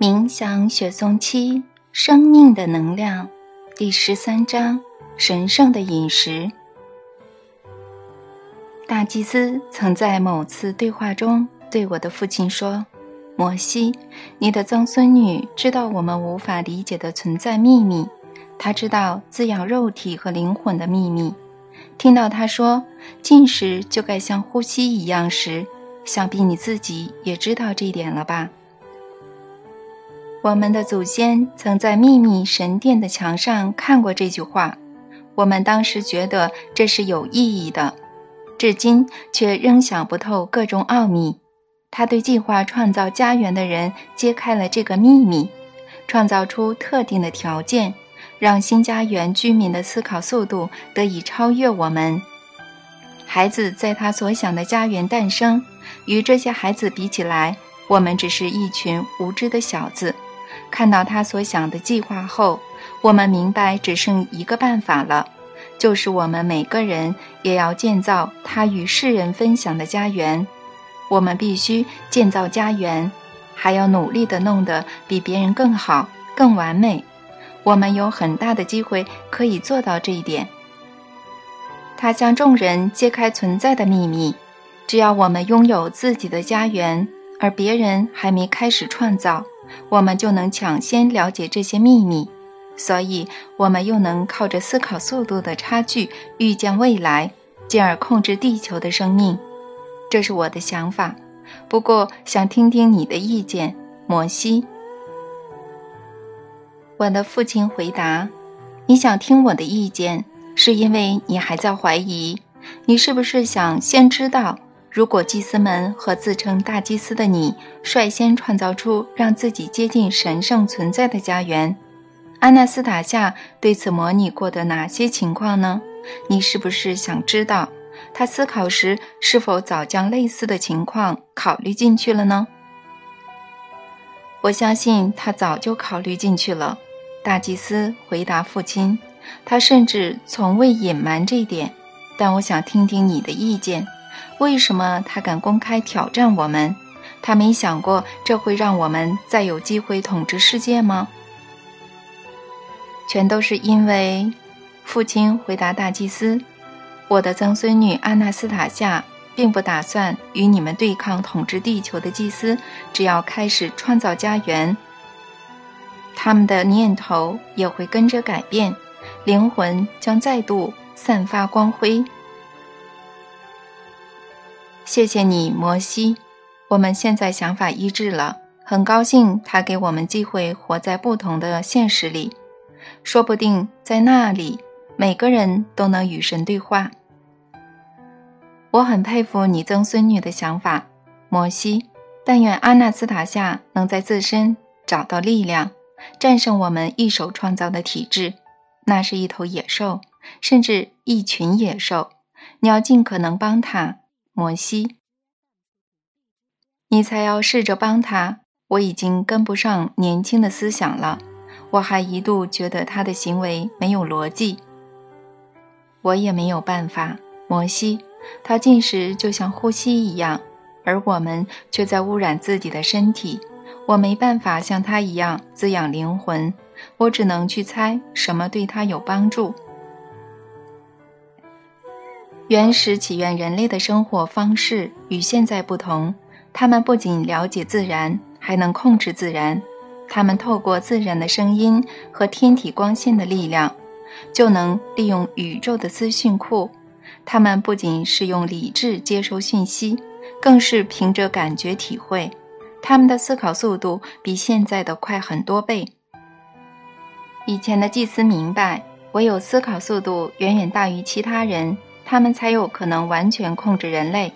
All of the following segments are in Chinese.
冥想雪松七生命的能量第十三章神圣的饮食。大祭司曾在某次对话中对我的父亲说：“摩西，你的曾孙女知道我们无法理解的存在秘密，她知道滋养肉体和灵魂的秘密。听到他说进食就该像呼吸一样时，想必你自己也知道这一点了吧？”我们的祖先曾在秘密神殿的墙上看过这句话，我们当时觉得这是有意义的，至今却仍想不透各种奥秘。他对计划创造家园的人揭开了这个秘密，创造出特定的条件，让新家园居民的思考速度得以超越我们。孩子在他所想的家园诞生，与这些孩子比起来，我们只是一群无知的小子。看到他所想的计划后，我们明白只剩一个办法了，就是我们每个人也要建造他与世人分享的家园。我们必须建造家园，还要努力地弄得比别人更好、更完美。我们有很大的机会可以做到这一点。他向众人揭开存在的秘密：只要我们拥有自己的家园，而别人还没开始创造。我们就能抢先了解这些秘密，所以我们又能靠着思考速度的差距预见未来，进而控制地球的生命。这是我的想法，不过想听听你的意见，摩西。我的父亲回答：“你想听我的意见，是因为你还在怀疑，你是不是想先知道？”如果祭司们和自称大祭司的你率先创造出让自己接近神圣存在的家园，阿纳斯塔夏对此模拟过的哪些情况呢？你是不是想知道他思考时是否早将类似的情况考虑进去了呢？我相信他早就考虑进去了。大祭司回答父亲，他甚至从未隐瞒这一点。但我想听听你的意见。为什么他敢公开挑战我们？他没想过这会让我们再有机会统治世界吗？全都是因为，父亲回答大祭司：“我的曾孙女阿纳斯塔夏并不打算与你们对抗统治地球的祭司。只要开始创造家园，他们的念头也会跟着改变，灵魂将再度散发光辉。”谢谢你，摩西。我们现在想法一致了，很高兴他给我们机会活在不同的现实里，说不定在那里每个人都能与神对话。我很佩服你曾孙女的想法，摩西。但愿阿纳斯塔夏能在自身找到力量，战胜我们一手创造的体制。那是一头野兽，甚至一群野兽。你要尽可能帮他。摩西，你才要试着帮他。我已经跟不上年轻的思想了。我还一度觉得他的行为没有逻辑。我也没有办法，摩西。他进食就像呼吸一样，而我们却在污染自己的身体。我没办法像他一样滋养灵魂。我只能去猜什么对他有帮助。原始起源人类的生活方式与现在不同，他们不仅了解自然，还能控制自然。他们透过自然的声音和天体光线的力量，就能利用宇宙的资讯库。他们不仅是用理智接收讯息，更是凭着感觉体会。他们的思考速度比现在的快很多倍。以前的祭司明白，唯有思考速度远远大于其他人。他们才有可能完全控制人类，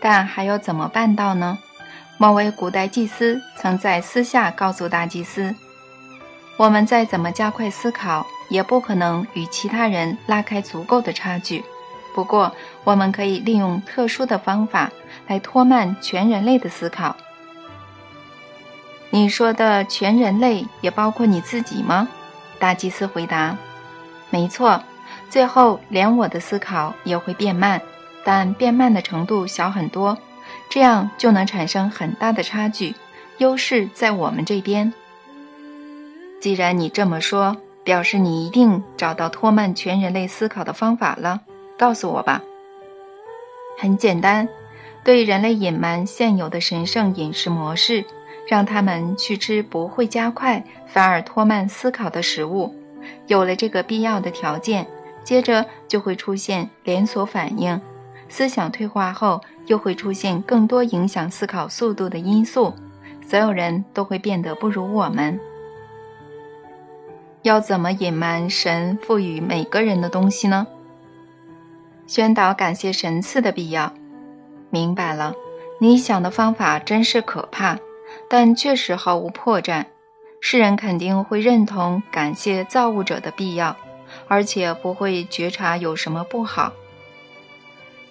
但还要怎么办到呢？某位古代祭司曾在私下告诉大祭司：“我们再怎么加快思考，也不可能与其他人拉开足够的差距。不过，我们可以利用特殊的方法来拖慢全人类的思考。”你说的全人类也包括你自己吗？大祭司回答：“没错。”最后，连我的思考也会变慢，但变慢的程度小很多，这样就能产生很大的差距。优势在我们这边，既然你这么说，表示你一定找到拖慢全人类思考的方法了。告诉我吧。很简单，对人类隐瞒现有的神圣饮食模式，让他们去吃不会加快反而拖慢思考的食物。有了这个必要的条件，接着就会出现连锁反应。思想退化后，又会出现更多影响思考速度的因素。所有人都会变得不如我们。要怎么隐瞒神赋予每个人的东西呢？宣导感谢神赐的必要。明白了，你想的方法真是可怕，但确实毫无破绽。世人肯定会认同感谢造物者的必要，而且不会觉察有什么不好。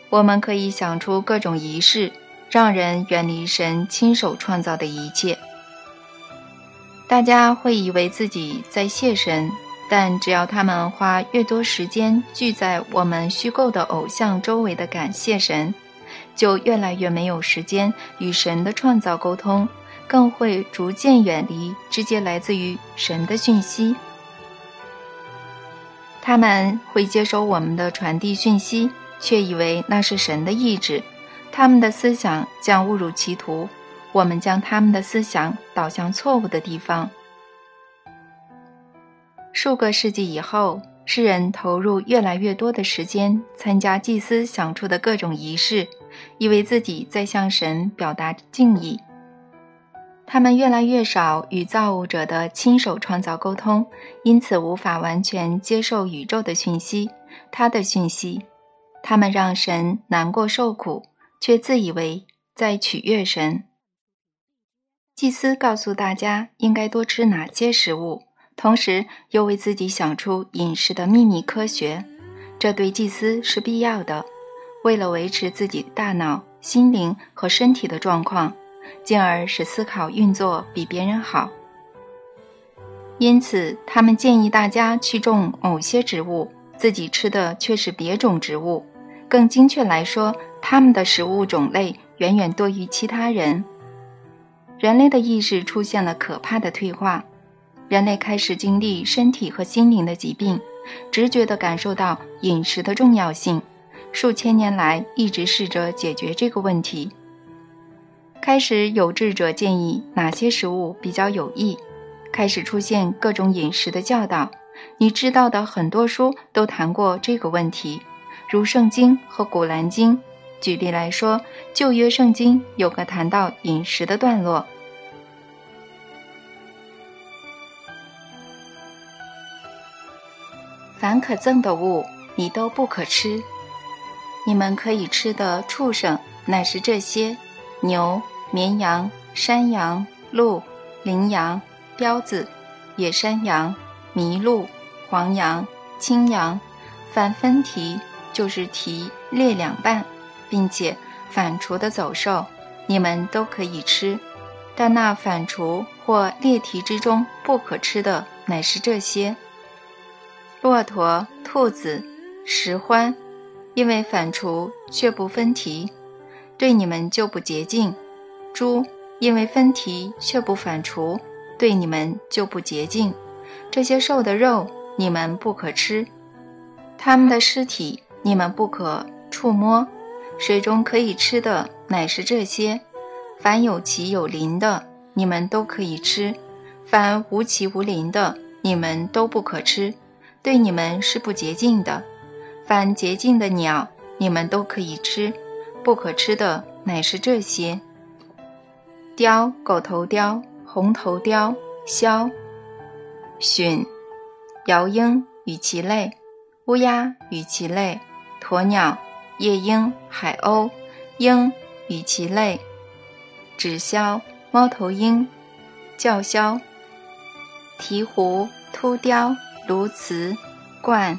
我们可以想出各种仪式，让人远离神亲手创造的一切。大家会以为自己在谢神，但只要他们花越多时间聚在我们虚构的偶像周围的感谢神，就越来越没有时间与神的创造沟通，更会逐渐远离直接来自于神的讯息。他们会接收我们的传递讯息，却以为那是神的意志，他们的思想将误入歧途。我们将他们的思想导向错误的地方。数个世纪以后，世人投入越来越多的时间参加祭司想出的各种仪式，以为自己在向神表达敬意。他们越来越少与造物者的亲手创造沟通，因此无法完全接受宇宙的讯息，他的讯息。他们让神难过受苦，却自以为在取悦神。祭司告诉大家应该多吃哪些食物，同时又为自己想出饮食的秘密科学，这对祭司是必要的。为了维持自己大脑、心灵和身体的状况，进而使思考运作比别人好。因此，他们建议大家去种某些植物，自己吃的却是别种植物。更精确来说，他们的食物种类远远多于其他人。人类的意识出现了可怕的退化，人类开始经历身体和心灵的疾病，直觉地感受到饮食的重要性。数千年来一直试着解决这个问题。开始有智者建议哪些食物比较有益，开始出现各种饮食的教导。你知道的很多书都谈过这个问题，如《圣经》和《古兰经》。举例来说，旧约圣经有个谈到饮食的段落：凡可憎的物，你都不可吃。你们可以吃的畜生，乃是这些：牛、绵羊、山羊、鹿、羚羊、彪子、野山羊、麋鹿、黄羊、青羊。反分蹄，就是蹄裂两半。并且反刍的走兽，你们都可以吃，但那反刍或裂蹄之中不可吃的，乃是这些：骆驼、兔子、石獾，因为反刍却不分蹄，对你们就不洁净；猪，因为分蹄却不反刍，对你们就不洁净。这些兽的肉你们不可吃，它们的尸体你们不可触摸。水中可以吃的乃是这些：凡有鳍有鳞的，你们都可以吃；凡无鳍无鳞的，你们都不可吃，对你们是不洁净的。凡洁净的鸟，你们都可以吃；不可吃的乃是这些：雕、狗头雕、红头雕、枭、隼、鹞鹰与其类、乌鸦与其类、鸵鸟。夜莺、海鸥、鹰与其类，纸枭、猫头鹰、叫枭、鹈鹕、秃雕、鸬鹚、鹳、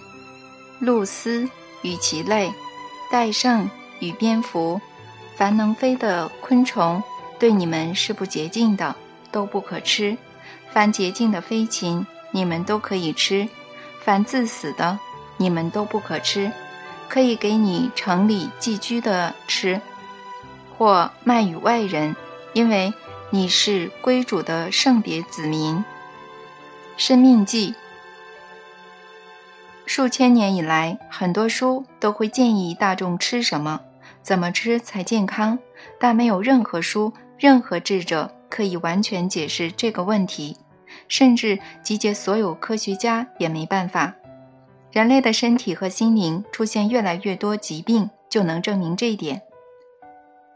鹭鸶与其类，戴胜与蝙蝠，凡能飞的昆虫，对你们是不洁净的，都不可吃；凡洁净的飞禽，你们都可以吃；凡自死的，你们都不可吃。可以给你城里寄居的吃，或卖与外人，因为你是归主的圣别子民。生命记。数千年以来，很多书都会建议大众吃什么、怎么吃才健康，但没有任何书、任何智者可以完全解释这个问题，甚至集结所有科学家也没办法。人类的身体和心灵出现越来越多疾病，就能证明这一点。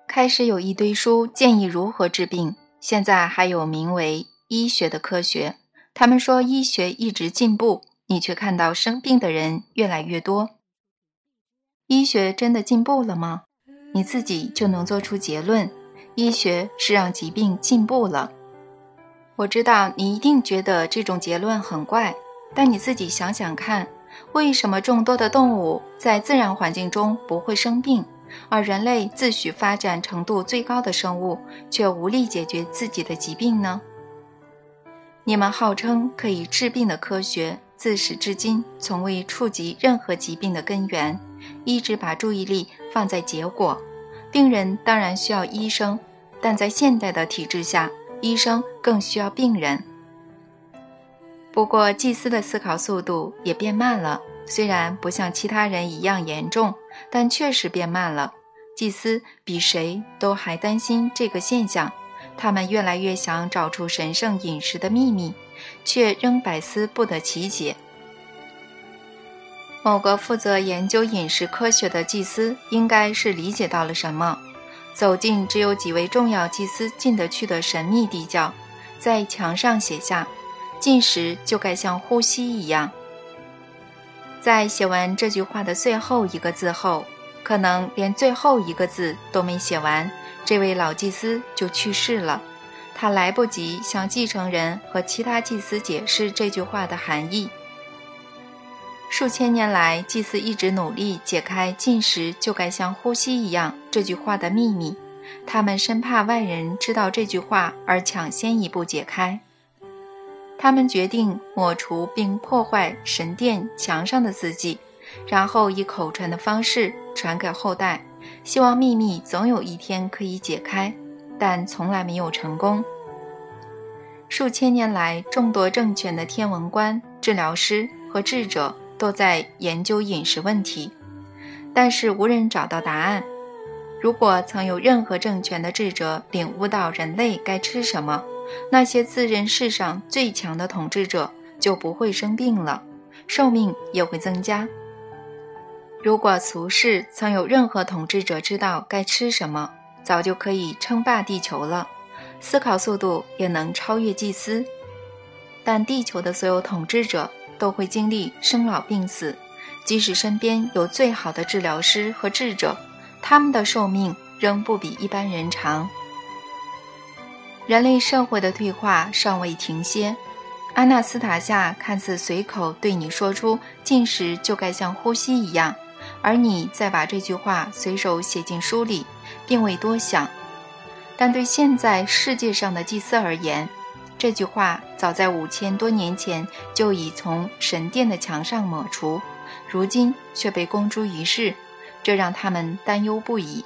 开始有一堆书建议如何治病，现在还有名为医学的科学，他们说医学一直进步。你却看到生病的人越来越多。医学真的进步了吗？你自己就能做出结论：医学是让疾病进步了。我知道你一定觉得这种结论很怪，但你自己想想看，为什么众多的动物在自然环境中不会生病，而人类自诩发展程度最高的生物却无力解决自己的疾病呢？你们号称可以治病的科学。自始至今，从未触及任何疾病的根源，一直把注意力放在结果。病人当然需要医生，但在现代的体制下，医生更需要病人。不过，祭司的思考速度也变慢了，虽然不像其他人一样严重，但确实变慢了。祭司比谁都还担心这个现象，他们越来越想找出神圣饮食的秘密。却仍百思不得其解。某个负责研究饮食科学的祭司应该是理解到了什么，走进只有几位重要祭司进得去的神秘地窖，在墙上写下：“进食就该像呼吸一样。”在写完这句话的最后一个字后，可能连最后一个字都没写完，这位老祭司就去世了。他来不及向继承人和其他祭司解释这句话的含义。数千年来，祭司一直努力解开“进食就该像呼吸一样”这句话的秘密。他们生怕外人知道这句话，而抢先一步解开。他们决定抹除并破坏神殿墙上的字迹，然后以口传的方式传给后代，希望秘密总有一天可以解开。但从来没有成功。数千年来，众多政权的天文官、治疗师和智者都在研究饮食问题，但是无人找到答案。如果曾有任何政权的智者领悟到人类该吃什么，那些自认世上最强的统治者就不会生病了，寿命也会增加。如果俗世曾有任何统治者知道该吃什么，早就可以称霸地球了，思考速度也能超越祭司。但地球的所有统治者都会经历生老病死，即使身边有最好的治疗师和智者，他们的寿命仍不比一般人长。人类社会的退化尚未停歇。阿纳斯塔夏看似随口对你说出“进食就该像呼吸一样”，而你再把这句话随手写进书里。并未多想，但对现在世界上的祭司而言，这句话早在五千多年前就已从神殿的墙上抹除，如今却被公诸于世，这让他们担忧不已。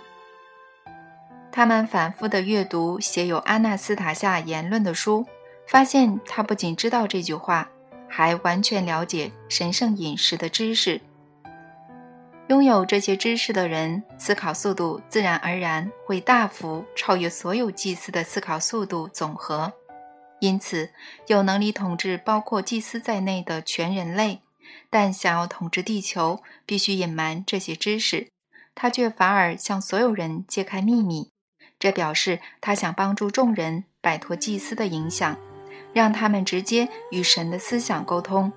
他们反复地阅读写有阿纳斯塔夏言论的书，发现他不仅知道这句话，还完全了解神圣饮食的知识。拥有这些知识的人，思考速度自然而然会大幅超越所有祭司的思考速度总和。因此，有能力统治包括祭司在内的全人类，但想要统治地球，必须隐瞒这些知识。他却反而向所有人揭开秘密，这表示他想帮助众人摆脱祭司的影响，让他们直接与神的思想沟通。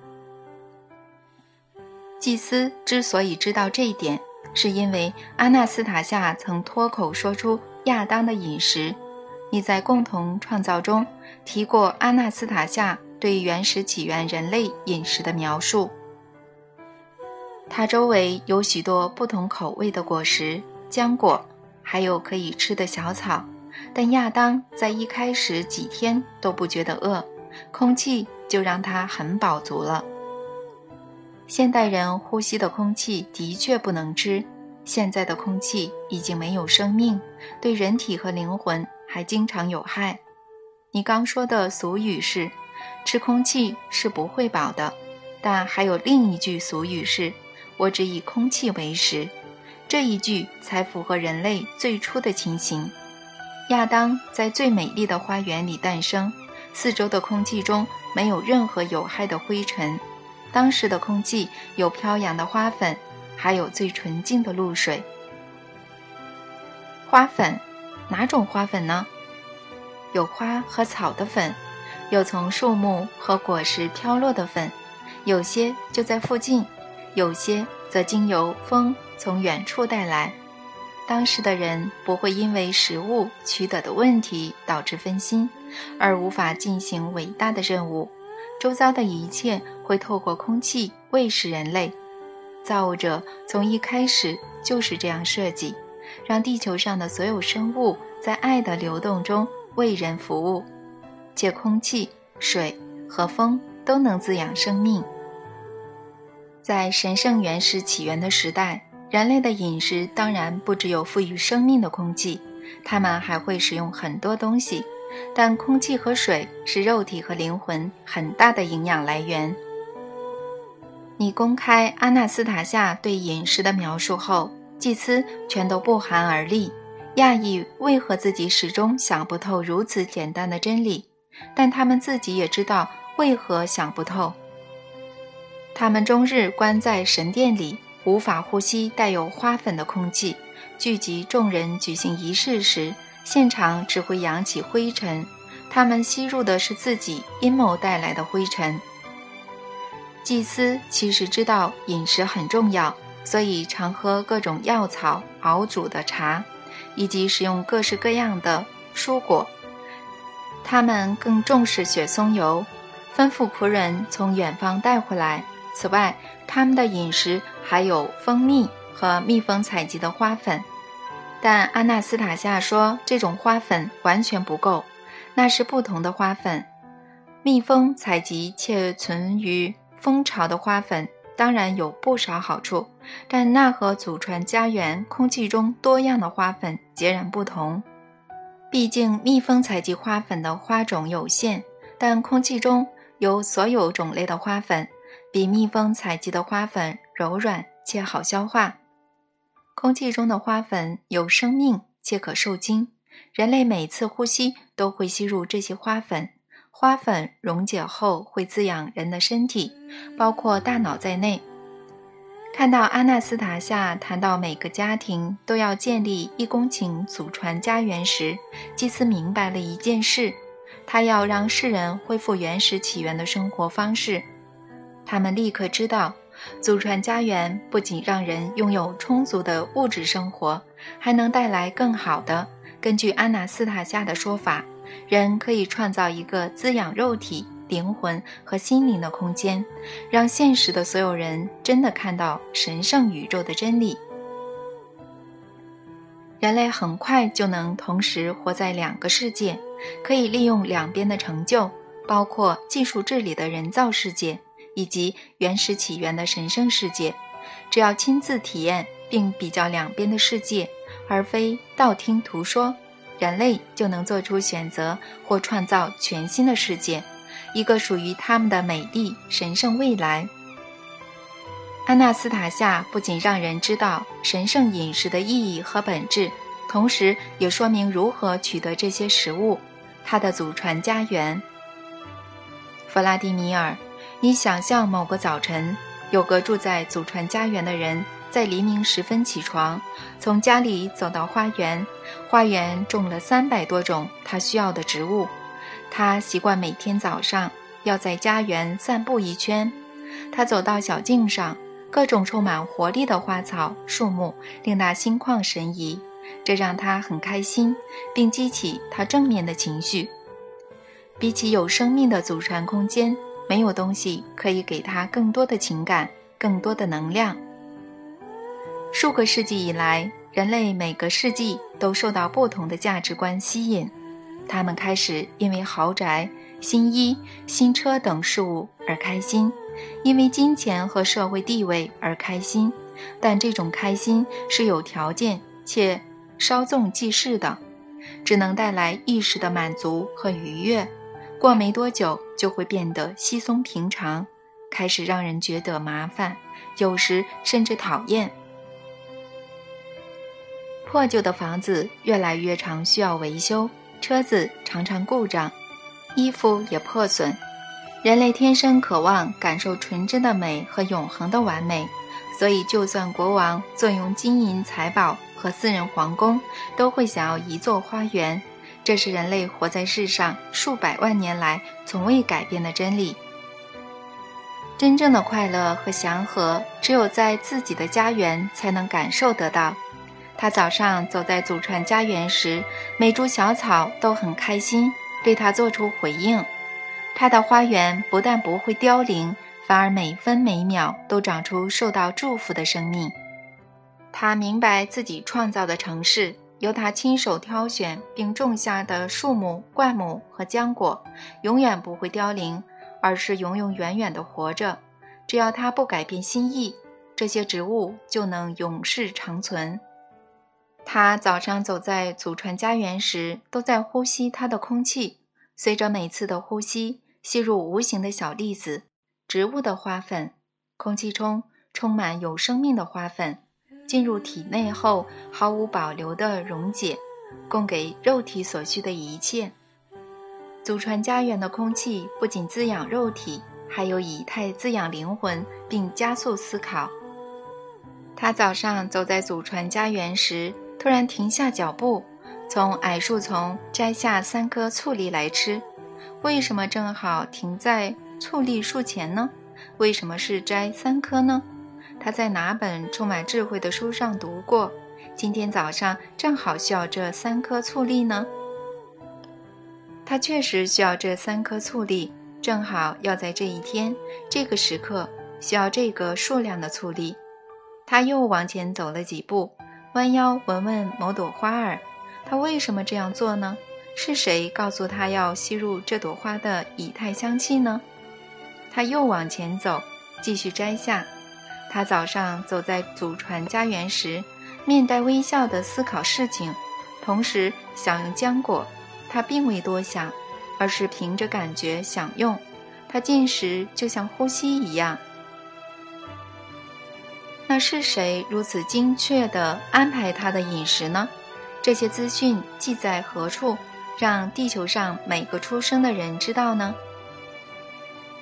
祭司之所以知道这一点，是因为阿纳斯塔夏曾脱口说出亚当的饮食。你在共同创造中提过阿纳斯塔夏对原始起源人类饮食的描述。它周围有许多不同口味的果实、浆果，还有可以吃的小草。但亚当在一开始几天都不觉得饿，空气就让他很饱足了。现代人呼吸的空气的确不能吃。现在的空气已经没有生命，对人体和灵魂还经常有害。你刚说的俗语是：吃空气是不会饱的。但还有另一句俗语是：“我只以空气为食。”这一句才符合人类最初的情形。亚当在最美丽的花园里诞生，四周的空气中没有任何有害的灰尘。当时的空气有飘扬的花粉，还有最纯净的露水。花粉，哪种花粉呢？有花和草的粉，有从树木和果实飘落的粉，有些就在附近，有些则经由风从远处带来。当时的人不会因为食物取得的问题导致分心，而无法进行伟大的任务。周遭的一切会透过空气喂食人类。造物者从一开始就是这样设计，让地球上的所有生物在爱的流动中为人服务，借空气、水和风都能滋养生命。在神圣原始起源的时代。人类的饮食当然不只有赋予生命的空气，他们还会使用很多东西，但空气和水是肉体和灵魂很大的营养来源。你公开阿纳斯塔夏对饮食的描述后，祭司全都不寒而栗，讶异为何自己始终想不透如此简单的真理，但他们自己也知道为何想不透。他们终日关在神殿里。无法呼吸带有花粉的空气，聚集众人举行仪式时，现场只会扬起灰尘。他们吸入的是自己阴谋带来的灰尘。祭司其实知道饮食很重要，所以常喝各种药草熬煮的茶，以及使用各式各样的蔬果。他们更重视雪松油，吩咐仆人从远方带回来。此外，他们的饮食还有蜂蜜和蜜蜂采集的花粉，但阿纳斯塔夏说这种花粉完全不够，那是不同的花粉。蜜蜂采集且存于蜂巢的花粉当然有不少好处，但那和祖传家园空气中多样的花粉截然不同。毕竟蜜蜂采集花粉的花种有限，但空气中有所有种类的花粉。比蜜蜂采集的花粉柔软且好消化。空气中的花粉有生命且可受精，人类每次呼吸都会吸入这些花粉。花粉溶解后会滋养人的身体，包括大脑在内。看到阿纳斯塔夏谈到每个家庭都要建立一公顷祖传家园时，祭司明白了一件事：他要让世人恢复原始起源的生活方式。他们立刻知道，祖传家园不仅让人拥有充足的物质生活，还能带来更好的。根据阿纳斯塔夏的说法，人可以创造一个滋养肉体、灵魂和心灵的空间，让现实的所有人真的看到神圣宇宙的真理。人类很快就能同时活在两个世界，可以利用两边的成就，包括技术治理的人造世界。以及原始起源的神圣世界，只要亲自体验并比较两边的世界，而非道听途说，人类就能做出选择或创造全新的世界，一个属于他们的美丽神圣未来。安纳斯塔夏不仅让人知道神圣饮食的意义和本质，同时也说明如何取得这些食物。他的祖传家园，弗拉迪米尔。你想象某个早晨，有个住在祖传家园的人在黎明时分起床，从家里走到花园。花园种了三百多种他需要的植物。他习惯每天早上要在家园散步一圈。他走到小径上，各种充满活力的花草树木令他心旷神怡，这让他很开心，并激起他正面的情绪。比起有生命的祖传空间。没有东西可以给他更多的情感，更多的能量。数个世纪以来，人类每个世纪都受到不同的价值观吸引，他们开始因为豪宅、新衣、新车等事物而开心，因为金钱和社会地位而开心。但这种开心是有条件且稍纵即逝的，只能带来一时的满足和愉悦。过没多久就会变得稀松平常，开始让人觉得麻烦，有时甚至讨厌。破旧的房子越来越常需要维修，车子常常故障，衣服也破损。人类天生渴望感受纯真的美和永恒的完美，所以就算国王坐拥金银财宝和私人皇宫，都会想要一座花园。这是人类活在世上数百万年来从未改变的真理。真正的快乐和祥和，只有在自己的家园才能感受得到。他早上走在祖传家园时，每株小草都很开心，对他做出回应。他的花园不但不会凋零，反而每分每秒都长出受到祝福的生命。他明白自己创造的城市，由他亲手挑选并种下的树木、灌木和浆果，永远不会凋零，而是永永远远的活着。只要他不改变心意，这些植物就能永世长存。他早上走在祖传家园时，都在呼吸它的空气，随着每次的呼吸。吸入无形的小粒子，植物的花粉，空气中充满有生命的花粉，进入体内后毫无保留地溶解，供给肉体所需的一切。祖传家园的空气不仅滋养肉体，还有以太滋养灵魂，并加速思考。他早上走在祖传家园时，突然停下脚步，从矮树丛摘下三颗醋栗来吃。为什么正好停在醋栗树前呢？为什么是摘三颗呢？他在哪本充满智慧的书上读过？今天早上正好需要这三颗醋栗呢？他确实需要这三颗醋栗，正好要在这一天这个时刻需要这个数量的醋栗。他又往前走了几步，弯腰闻闻某朵花儿。他为什么这样做呢？是谁告诉他要吸入这朵花的以太香气呢？他又往前走，继续摘下。他早上走在祖传家园时，面带微笑地思考事情，同时享用浆果。他并未多想，而是凭着感觉享用。他进食就像呼吸一样。那是谁如此精确地安排他的饮食呢？这些资讯记在何处？让地球上每个出生的人知道呢，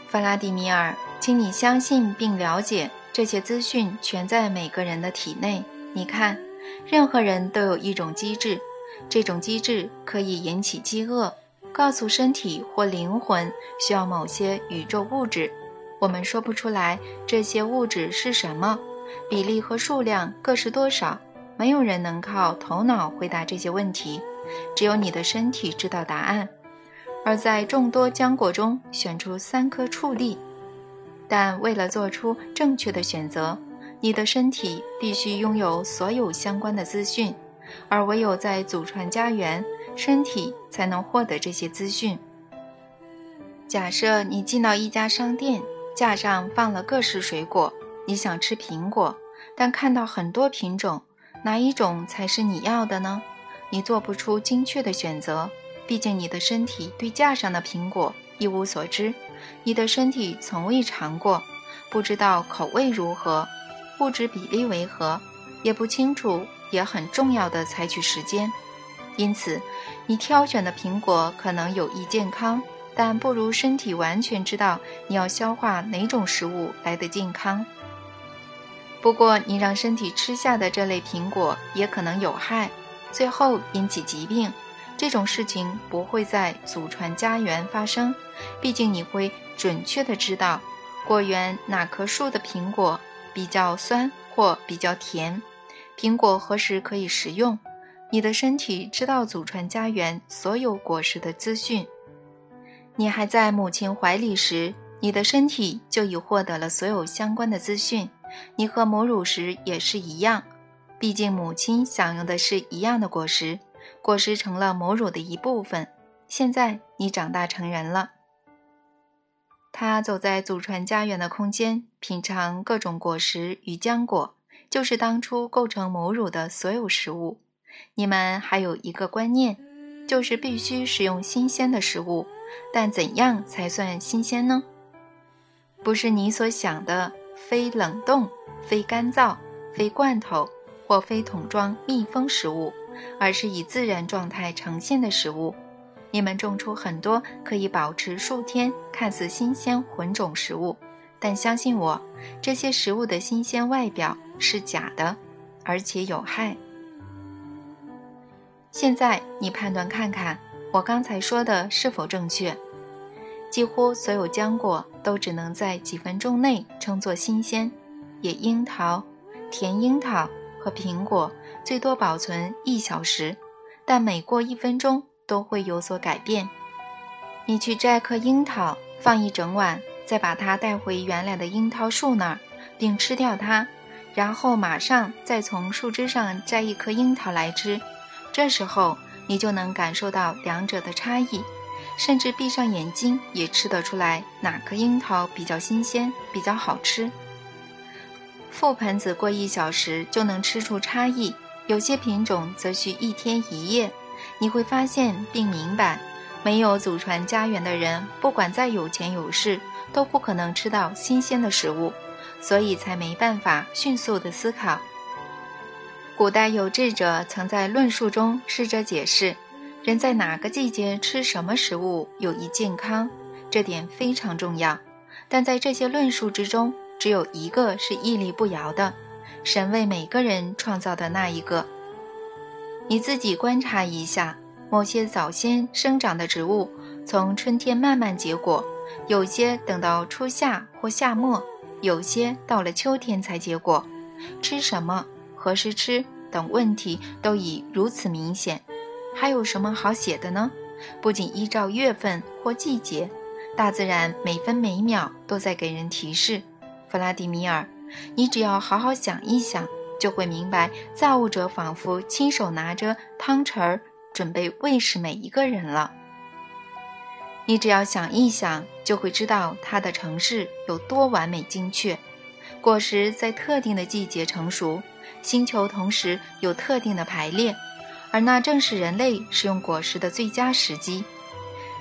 弗拉迪米尔，请你相信并了解这些资讯全在每个人的体内。你看，任何人都有一种机制，这种机制可以引起饥饿，告诉身体或灵魂需要某些宇宙物质。我们说不出来这些物质是什么，比例和数量各是多少，没有人能靠头脑回答这些问题。只有你的身体知道答案，而在众多浆果中选出三颗触粒。但为了做出正确的选择，你的身体必须拥有所有相关的资讯，而唯有在祖传家园，身体才能获得这些资讯。假设你进到一家商店，架上放了各式水果，你想吃苹果，但看到很多品种，哪一种才是你要的呢？你做不出精确的选择，毕竟你的身体对架上的苹果一无所知，你的身体从未尝过，不知道口味如何，物质比例为何，也不清楚，也很重要的采取时间。因此，你挑选的苹果可能有益健康，但不如身体完全知道你要消化哪种食物来的健康。不过，你让身体吃下的这类苹果也可能有害。最后引起疾病，这种事情不会在祖传家园发生。毕竟你会准确的知道，果园哪棵树的苹果比较酸或比较甜，苹果何时可以食用。你的身体知道祖传家园所有果实的资讯。你还在母亲怀里时，你的身体就已获得了所有相关的资讯。你喝母乳时也是一样。毕竟，母亲享用的是一样的果实，果实成了母乳的一部分。现在你长大成人了。他走在祖传家园的空间，品尝各种果实与浆果，就是当初构成母乳的所有食物。你们还有一个观念，就是必须食用新鲜的食物，但怎样才算新鲜呢？不是你所想的非冷冻、非干燥、非罐头或非桶装密封食物，而是以自然状态呈现的食物。你们种出很多可以保持数天、看似新鲜混种食物，但相信我，这些食物的新鲜外表是假的，而且有害。现在你判断看看，我刚才说的是否正确？几乎所有浆果都只能在几分钟内称作新鲜，野樱桃、甜樱桃和苹果最多保存一小时，但每过一分钟都会有所改变。你去摘颗樱桃，放一整晚，再把它带回原来的樱桃树那儿，并吃掉它，然后马上再从树枝上摘一颗樱桃来吃。这时候，你就能感受到两者的差异，甚至闭上眼睛也吃得出来哪颗樱桃比较新鲜、比较好吃。覆盆子过一小时就能吃出差异，有些品种则需一天一夜。你会发现并明白，没有祖传家园的人，不管再有钱有势，都不可能吃到新鲜的食物，所以才没办法迅速的思考。古代有智者曾在论述中试着解释，人在哪个季节吃什么食物有益健康，这点非常重要。但在这些论述之中，只有一个是屹立不摇的：神为每个人创造的那一个。你自己观察一下，某些早先生长的植物，从春天慢慢结果，有些等到初夏或夏末，有些到了秋天才结果。吃什么？何时吃等问题都已如此明显，还有什么好写的呢？不仅依照月份或季节，大自然每分每秒都在给人提示。弗拉迪米尔，你只要好好想一想，就会明白，造物者仿佛亲手拿着汤匙儿准备喂食每一个人了。你只要想一想，就会知道他的城市有多完美精确。果实在特定的季节成熟。星球同时有特定的排列，而那正是人类食用果实的最佳时机。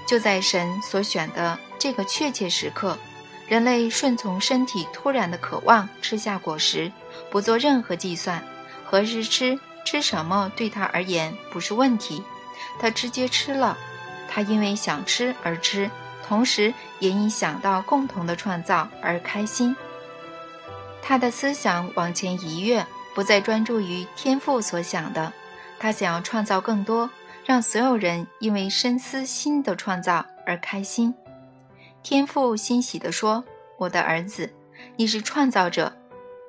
就在神所选的这个确切时刻，人类顺从身体突然的渴望，吃下果实，不做任何计算，何时吃、吃什么对他而言不是问题。他直接吃了，他因为想吃而吃，同时也因想到共同的创造而开心。他的思想往前一跃。不再专注于天赋所想的，他想要创造更多，让所有人因为深思新的创造而开心。天赋欣喜地说：“我的儿子，你是创造者，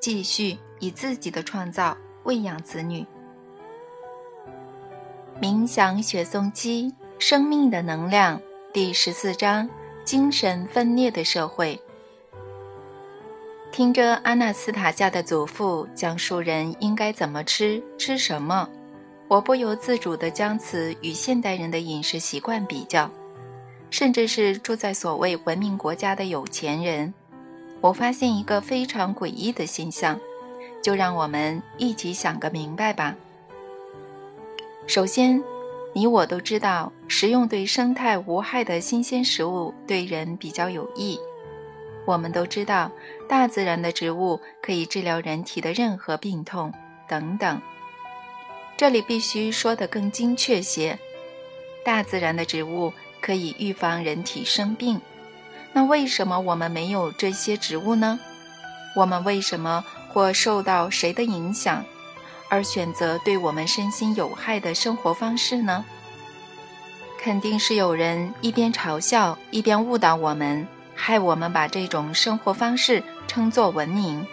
继续以自己的创造喂养子女。”冥想雪松鸡生命的能量第十四章：精神分裂的社会。听着阿纳斯塔夏的祖父讲述人应该怎么吃、吃什么，我不由自主地将此与现代人的饮食习惯比较，甚至是住在所谓文明国家的有钱人，我发现一个非常诡异的现象，就让我们一起想个明白吧。首先，你我都知道，食用对生态无害的新鲜食物对人比较有益。我们都知道，大自然的植物可以治疗人体的任何病痛等等。这里必须说得更精确些：大自然的植物可以预防人体生病。那为什么我们没有这些植物呢？我们为什么或受到谁的影响，而选择对我们身心有害的生活方式呢？肯定是有人一边嘲笑，一边误导我们。害我们把这种生活方式称作文明。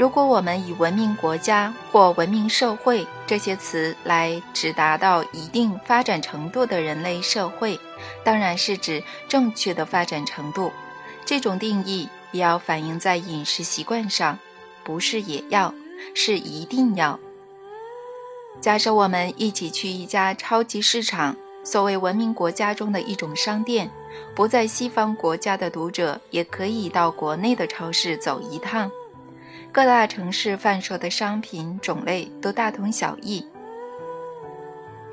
如果我们以文明国家或文明社会这些词来指达到一定发展程度的人类社会，当然是指正确的发展程度。这种定义也要反映在饮食习惯上，不是也要，是一定要。假设我们一起去一家超级市场，所谓文明国家中的一种商店。不在西方国家的读者也可以到国内的超市走一趟。各大城市贩售的商品种类都大同小异。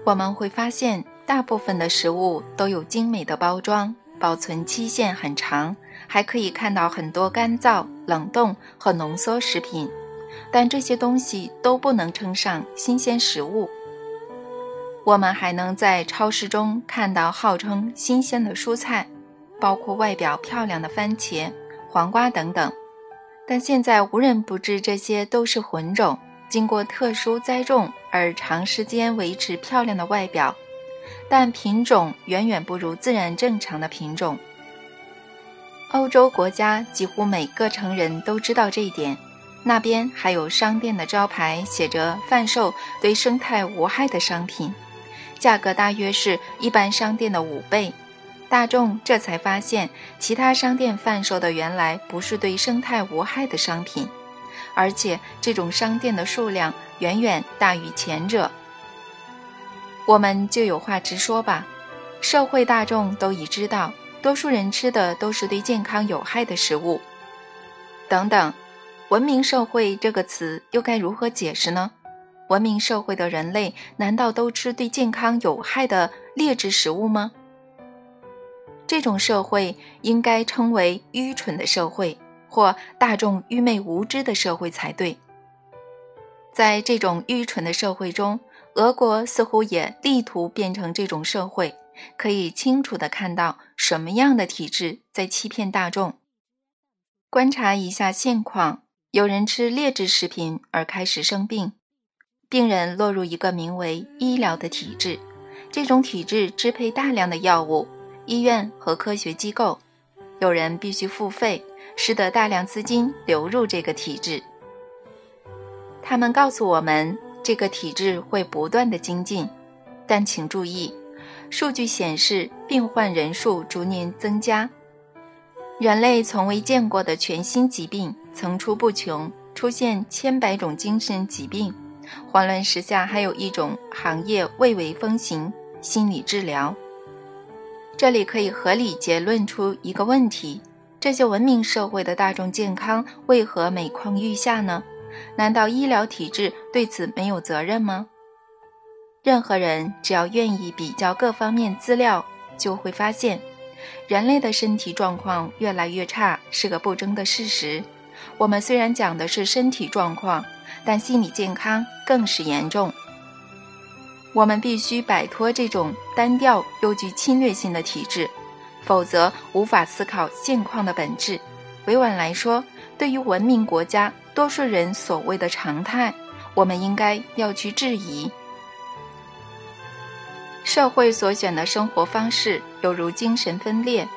我们会发现，大部分的食物都有精美的包装，保存期限很长，还可以看到很多干燥、冷冻和浓缩食品。但这些东西都不能称上新鲜食物。我们还能在超市中看到号称新鲜的蔬菜，包括外表漂亮的番茄、黄瓜等等。但现在无人不知这些都是混种，经过特殊栽种而长时间维持漂亮的外表，但品种远远不如自然正常的品种。欧洲国家几乎每个成人都知道这一点。那边还有商店的招牌，写着贩售对生态无害的商品，价格大约是一般商店的五倍。大众这才发现，其他商店贩售的原来不是对生态无害的商品，而且这种商店的数量远远大于前者。我们就有话直说吧，社会大众都已知道，多数人吃的都是对健康有害的食物。等等。文明社会这个词又该如何解释呢？文明社会的人类难道都吃对健康有害的劣质食物吗？这种社会应该称为愚蠢的社会，或大众愚昧无知的社会才对。在这种愚蠢的社会中，俄国似乎也力图变成这种社会，可以清楚地看到什么样的体制在欺骗大众。观察一下现况。有人吃劣质食品而开始生病，病人落入一个名为医疗的体制，这种体制支配大量的药物、医院和科学机构。有人必须付费，使得大量资金流入这个体制。他们告诉我们，这个体制会不断的精进，但请注意，数据显示病患人数逐年增加。人类从未见过的全新疾病层出不穷，出现千百种精神疾病。慌乱时下，还有一种行业蔚为风行——心理治疗。这里可以合理结论出一个问题：这些文明社会的大众健康为何每况愈下呢？难道医疗体制对此没有责任吗？任何人只要愿意比较各方面资料，就会发现。人类的身体状况越来越差是个不争的事实。我们虽然讲的是身体状况，但心理健康更是严重。我们必须摆脱这种单调又具侵略性的体制，否则无法思考现况的本质。委婉来说，对于文明国家多数人所谓的常态，我们应该要去质疑。社会所选的生活方式犹如精神分裂，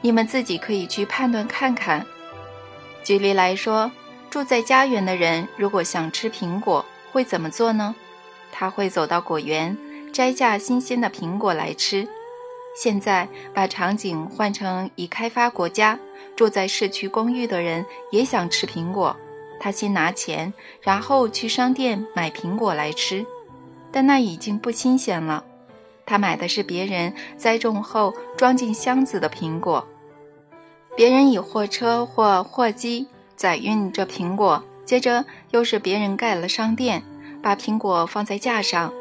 你们自己可以去判断看看。举例来说，住在家园的人如果想吃苹果，会怎么做呢？他会走到果园，摘下新鲜的苹果来吃。现在把场景换成已开发国家，住在市区公寓的人也想吃苹果，他先拿钱，然后去商店买苹果来吃，但那已经不新鲜了。他买的是别人栽种后装进箱子的苹果，别人以货车或货机载运这苹果，接着又是别人盖了商店，把苹果放在架上。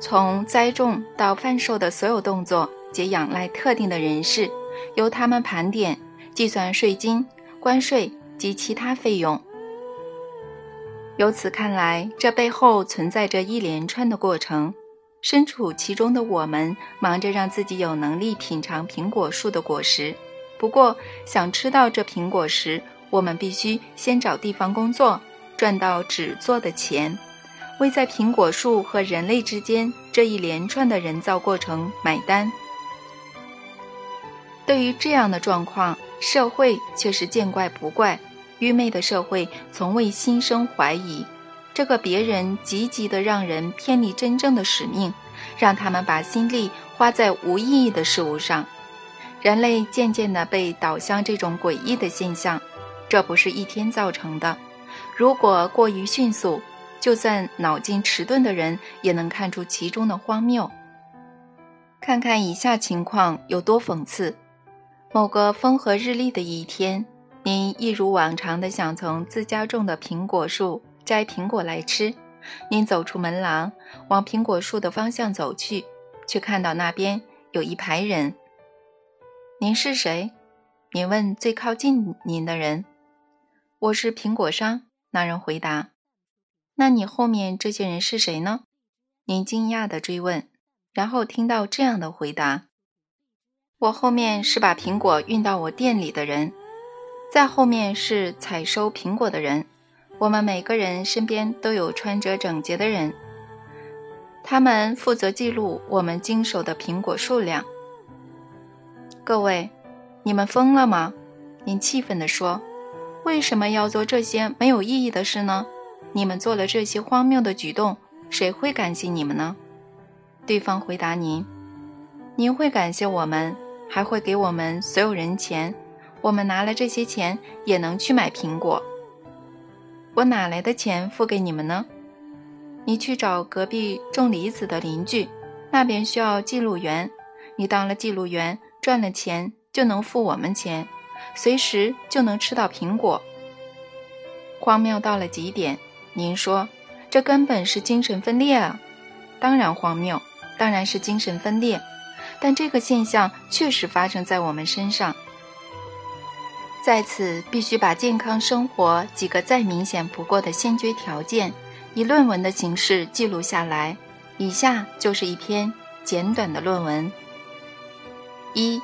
从栽种到贩售的所有动作，皆仰赖特定的人士，由他们盘点、计算税金、关税及其他费用。由此看来，这背后存在着一连串的过程。身处其中的我们，忙着让自己有能力品尝苹果树的果实。不过，想吃到这苹果时，我们必须先找地方工作，赚到纸做的钱，为在苹果树和人类之间这一连串的人造过程买单。对于这样的状况，社会却是见怪不怪。愚昧的社会从未心生怀疑。这个别人积极的让人偏离真正的使命，让他们把心力花在无意义的事物上，人类渐渐地被导向这种诡异的现象。这不是一天造成的，如果过于迅速，就算脑筋迟钝的人也能看出其中的荒谬。看看以下情况有多讽刺：某个风和日丽的一天，您一如往常的想从自家种的苹果树。摘苹果来吃，您走出门廊，往苹果树的方向走去，却看到那边有一排人。您是谁？您问最靠近您的人。我是苹果商。那人回答。那你后面这些人是谁呢？您惊讶地追问，然后听到这样的回答：我后面是把苹果运到我店里的人，在后面是采收苹果的人。我们每个人身边都有穿着整洁的人，他们负责记录我们经手的苹果数量。各位，你们疯了吗？您气愤地说：“为什么要做这些没有意义的事呢？你们做了这些荒谬的举动，谁会感谢你们呢？”对方回答您：“您会感谢我们，还会给我们所有人钱。我们拿了这些钱，也能去买苹果。”我哪来的钱付给你们呢？你去找隔壁种梨子的邻居，那边需要记录员。你当了记录员，赚了钱就能付我们钱，随时就能吃到苹果。荒谬到了极点，您说这根本是精神分裂啊！当然荒谬，当然是精神分裂，但这个现象确实发生在我们身上。在此，必须把健康生活几个再明显不过的先决条件，以论文的形式记录下来。以下就是一篇简短的论文：一、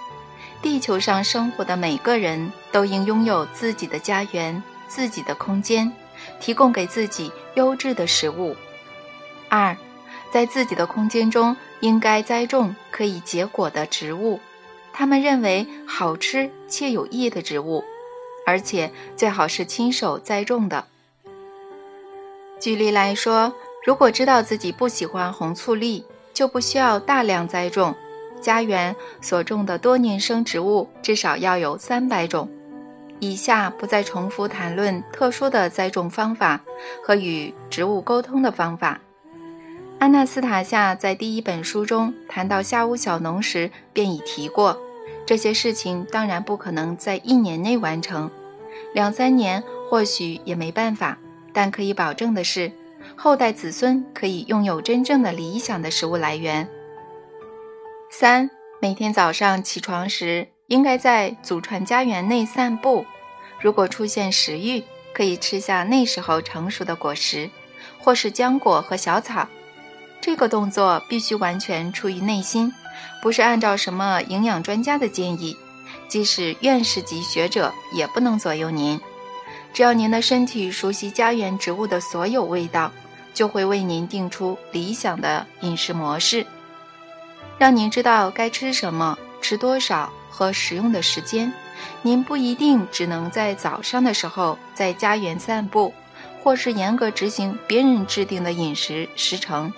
地球上生活的每个人都应拥有自己的家园、自己的空间，提供给自己优质的食物；二、在自己的空间中应该栽种可以结果的植物。他们认为好吃且有益的植物，而且最好是亲手栽种的。举例来说，如果知道自己不喜欢红醋栗，就不需要大量栽种。家园所种的多年生植物至少要有三百种。以下不再重复谈论特殊的栽种方法和与植物沟通的方法。安娜斯塔夏在第一本书中谈到夏屋小农时便已提过。这些事情当然不可能在一年内完成，两三年或许也没办法。但可以保证的是，后代子孙可以拥有真正的理想的食物来源。三，每天早上起床时，应该在祖传家园内散步。如果出现食欲，可以吃下那时候成熟的果实，或是浆果和小草。这个动作必须完全出于内心。不是按照什么营养专家的建议，即使院士级学者也不能左右您。只要您的身体熟悉家园植物的所有味道，就会为您定出理想的饮食模式，让您知道该吃什么、吃多少和食用的时间。您不一定只能在早上的时候在家园散步，或是严格执行别人制定的饮食时程。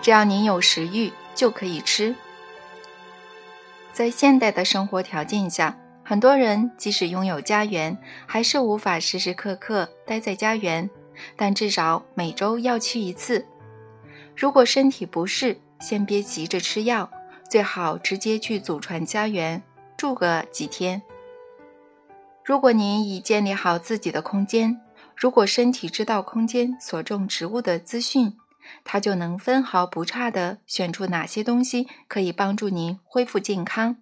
只要您有食欲，就可以吃。在现代的生活条件下，很多人即使拥有家园，还是无法时时刻刻待在家园，但至少每周要去一次。如果身体不适，先别急着吃药，最好直接去祖传家园住个几天。如果您已建立好自己的空间，如果身体知道空间所种植物的资讯。它就能分毫不差地选出哪些东西可以帮助您恢复健康。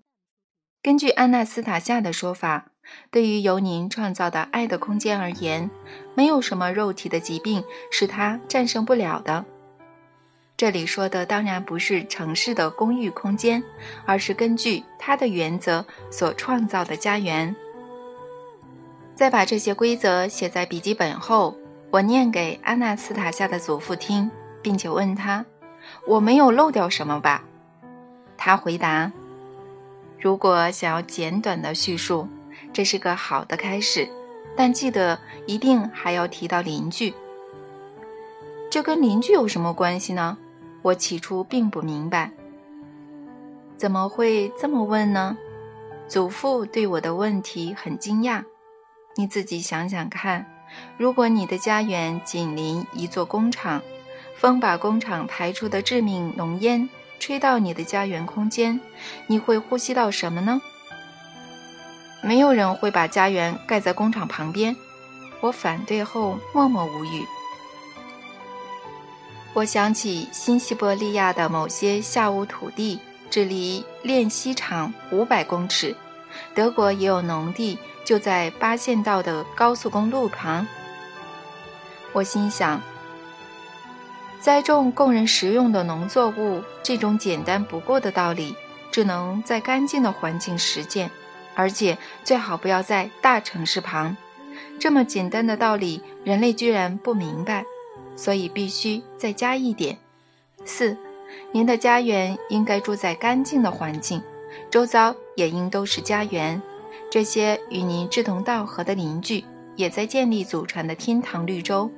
根据安娜斯塔夏的说法，对于由您创造的爱的空间而言，没有什么肉体的疾病是它战胜不了的。这里说的当然不是城市的公寓空间，而是根据他的原则所创造的家园。在把这些规则写在笔记本后，我念给安娜斯塔夏的祖父听。并且问他：“我没有漏掉什么吧？”他回答：“如果想要简短的叙述，这是个好的开始，但记得一定还要提到邻居。这跟邻居有什么关系呢？”我起初并不明白。怎么会这么问呢？祖父对我的问题很惊讶。你自己想想看，如果你的家园紧邻一座工厂，风把工厂排出的致命浓烟吹到你的家园空间，你会呼吸到什么呢？没有人会把家园盖在工厂旁边。我反对后默默无语。我想起新西伯利亚的某些下午土地，只离炼锡厂五百公尺。德国也有农地，就在八线道的高速公路旁。我心想，栽种供人食用的农作物这种简单不过的道理，只能在干净的环境实践，而且最好不要在大城市旁。这么简单的道理，人类居然不明白。所以必须再加一点。四，您的家园应该住在干净的环境，周遭也应都是家园。这些与您志同道合的邻居也在建立祖传的天堂绿洲。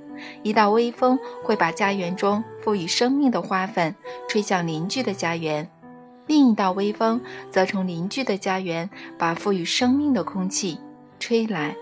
一道微风会把家园中赋予生命的花粉吹向邻居的家园，另一道微风则从邻居的家园把赋予生命的空气吹来。